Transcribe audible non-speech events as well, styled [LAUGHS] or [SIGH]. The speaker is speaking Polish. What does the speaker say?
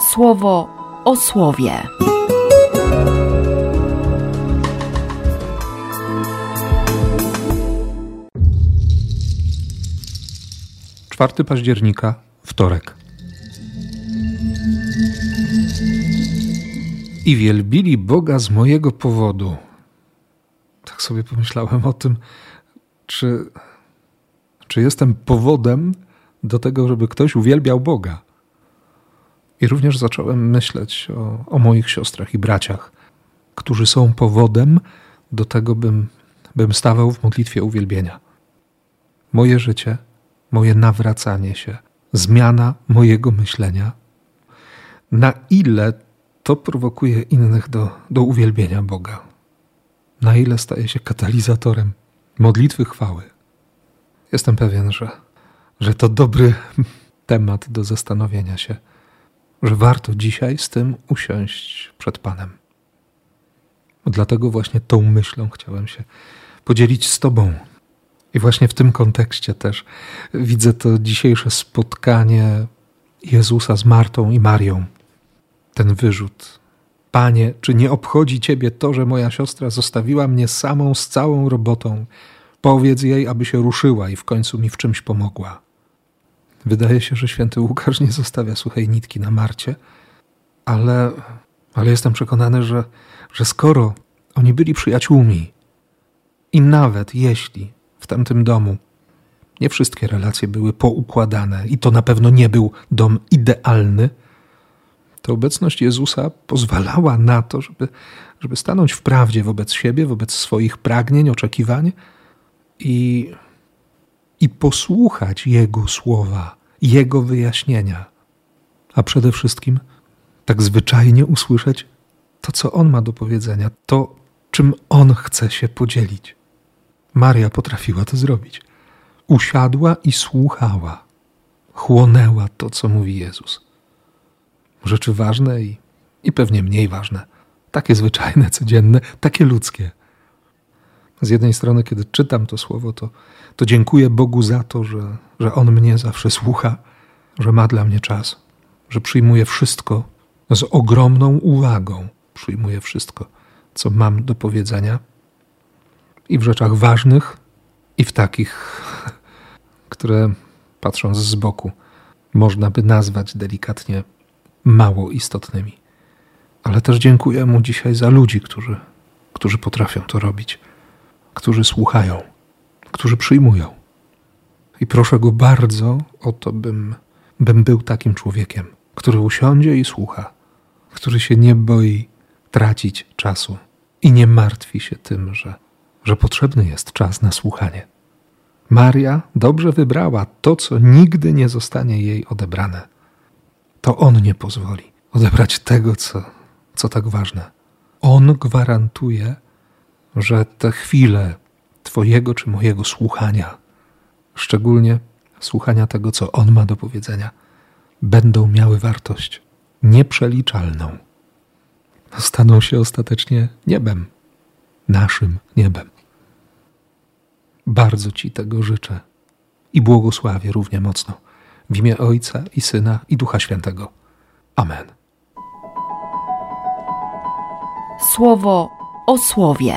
słowo o słowie. 4 października, wtorek. I wielbili Boga z mojego powodu. Tak sobie pomyślałem o tym, czy, czy jestem powodem do tego, żeby ktoś uwielbiał Boga. I również zacząłem myśleć o, o moich siostrach i braciach, którzy są powodem do tego, bym, bym stawał w modlitwie uwielbienia. Moje życie moje nawracanie się, zmiana mojego myślenia, na ile to prowokuje innych do, do uwielbienia Boga, na ile staje się katalizatorem modlitwy chwały. Jestem pewien, że, że to dobry [LAUGHS] temat do zastanowienia się, że warto dzisiaj z tym usiąść przed Panem. Dlatego właśnie tą myślą chciałem się podzielić z Tobą i właśnie w tym kontekście też widzę to dzisiejsze spotkanie Jezusa z Martą i Marią. Ten wyrzut. Panie, czy nie obchodzi Ciebie to, że moja siostra zostawiła mnie samą z całą robotą? Powiedz jej, aby się ruszyła i w końcu mi w czymś pomogła. Wydaje się, że święty Łukasz nie zostawia suchej nitki na Marcie, ale, ale jestem przekonany, że, że skoro oni byli przyjaciółmi i nawet jeśli w tamtym domu. Nie wszystkie relacje były poukładane i to na pewno nie był dom idealny. To obecność Jezusa pozwalała na to, żeby, żeby stanąć w prawdzie wobec siebie, wobec swoich pragnień, oczekiwań i, i posłuchać Jego słowa, Jego wyjaśnienia, a przede wszystkim tak zwyczajnie usłyszeć to, co On ma do powiedzenia, to, czym On chce się podzielić. Maria potrafiła to zrobić. Usiadła i słuchała, chłonęła to, co mówi Jezus. Rzeczy ważne i, i pewnie mniej ważne, takie zwyczajne, codzienne, takie ludzkie. Z jednej strony, kiedy czytam to słowo, to, to dziękuję Bogu za to, że, że On mnie zawsze słucha, że ma dla mnie czas, że przyjmuje wszystko z ogromną uwagą. Przyjmuje wszystko, co mam do powiedzenia i w rzeczach ważnych, i w takich, [LAUGHS] które patrząc z boku, można by nazwać delikatnie mało istotnymi. Ale też dziękuję mu dzisiaj za ludzi, którzy, którzy potrafią to robić, którzy słuchają, którzy przyjmują. I proszę go bardzo o to, bym, bym był takim człowiekiem, który usiądzie i słucha, który się nie boi tracić czasu i nie martwi się tym, że że potrzebny jest czas na słuchanie. Maria dobrze wybrała to, co nigdy nie zostanie jej odebrane. To On nie pozwoli odebrać tego, co, co tak ważne. On gwarantuje, że te chwile Twojego czy mojego słuchania, szczególnie słuchania tego, co On ma do powiedzenia, będą miały wartość nieprzeliczalną. Staną się ostatecznie niebem, naszym niebem. Bardzo Ci tego życzę i błogosławię równie mocno. W imię Ojca i Syna i Ducha Świętego. Amen. Słowo o słowie.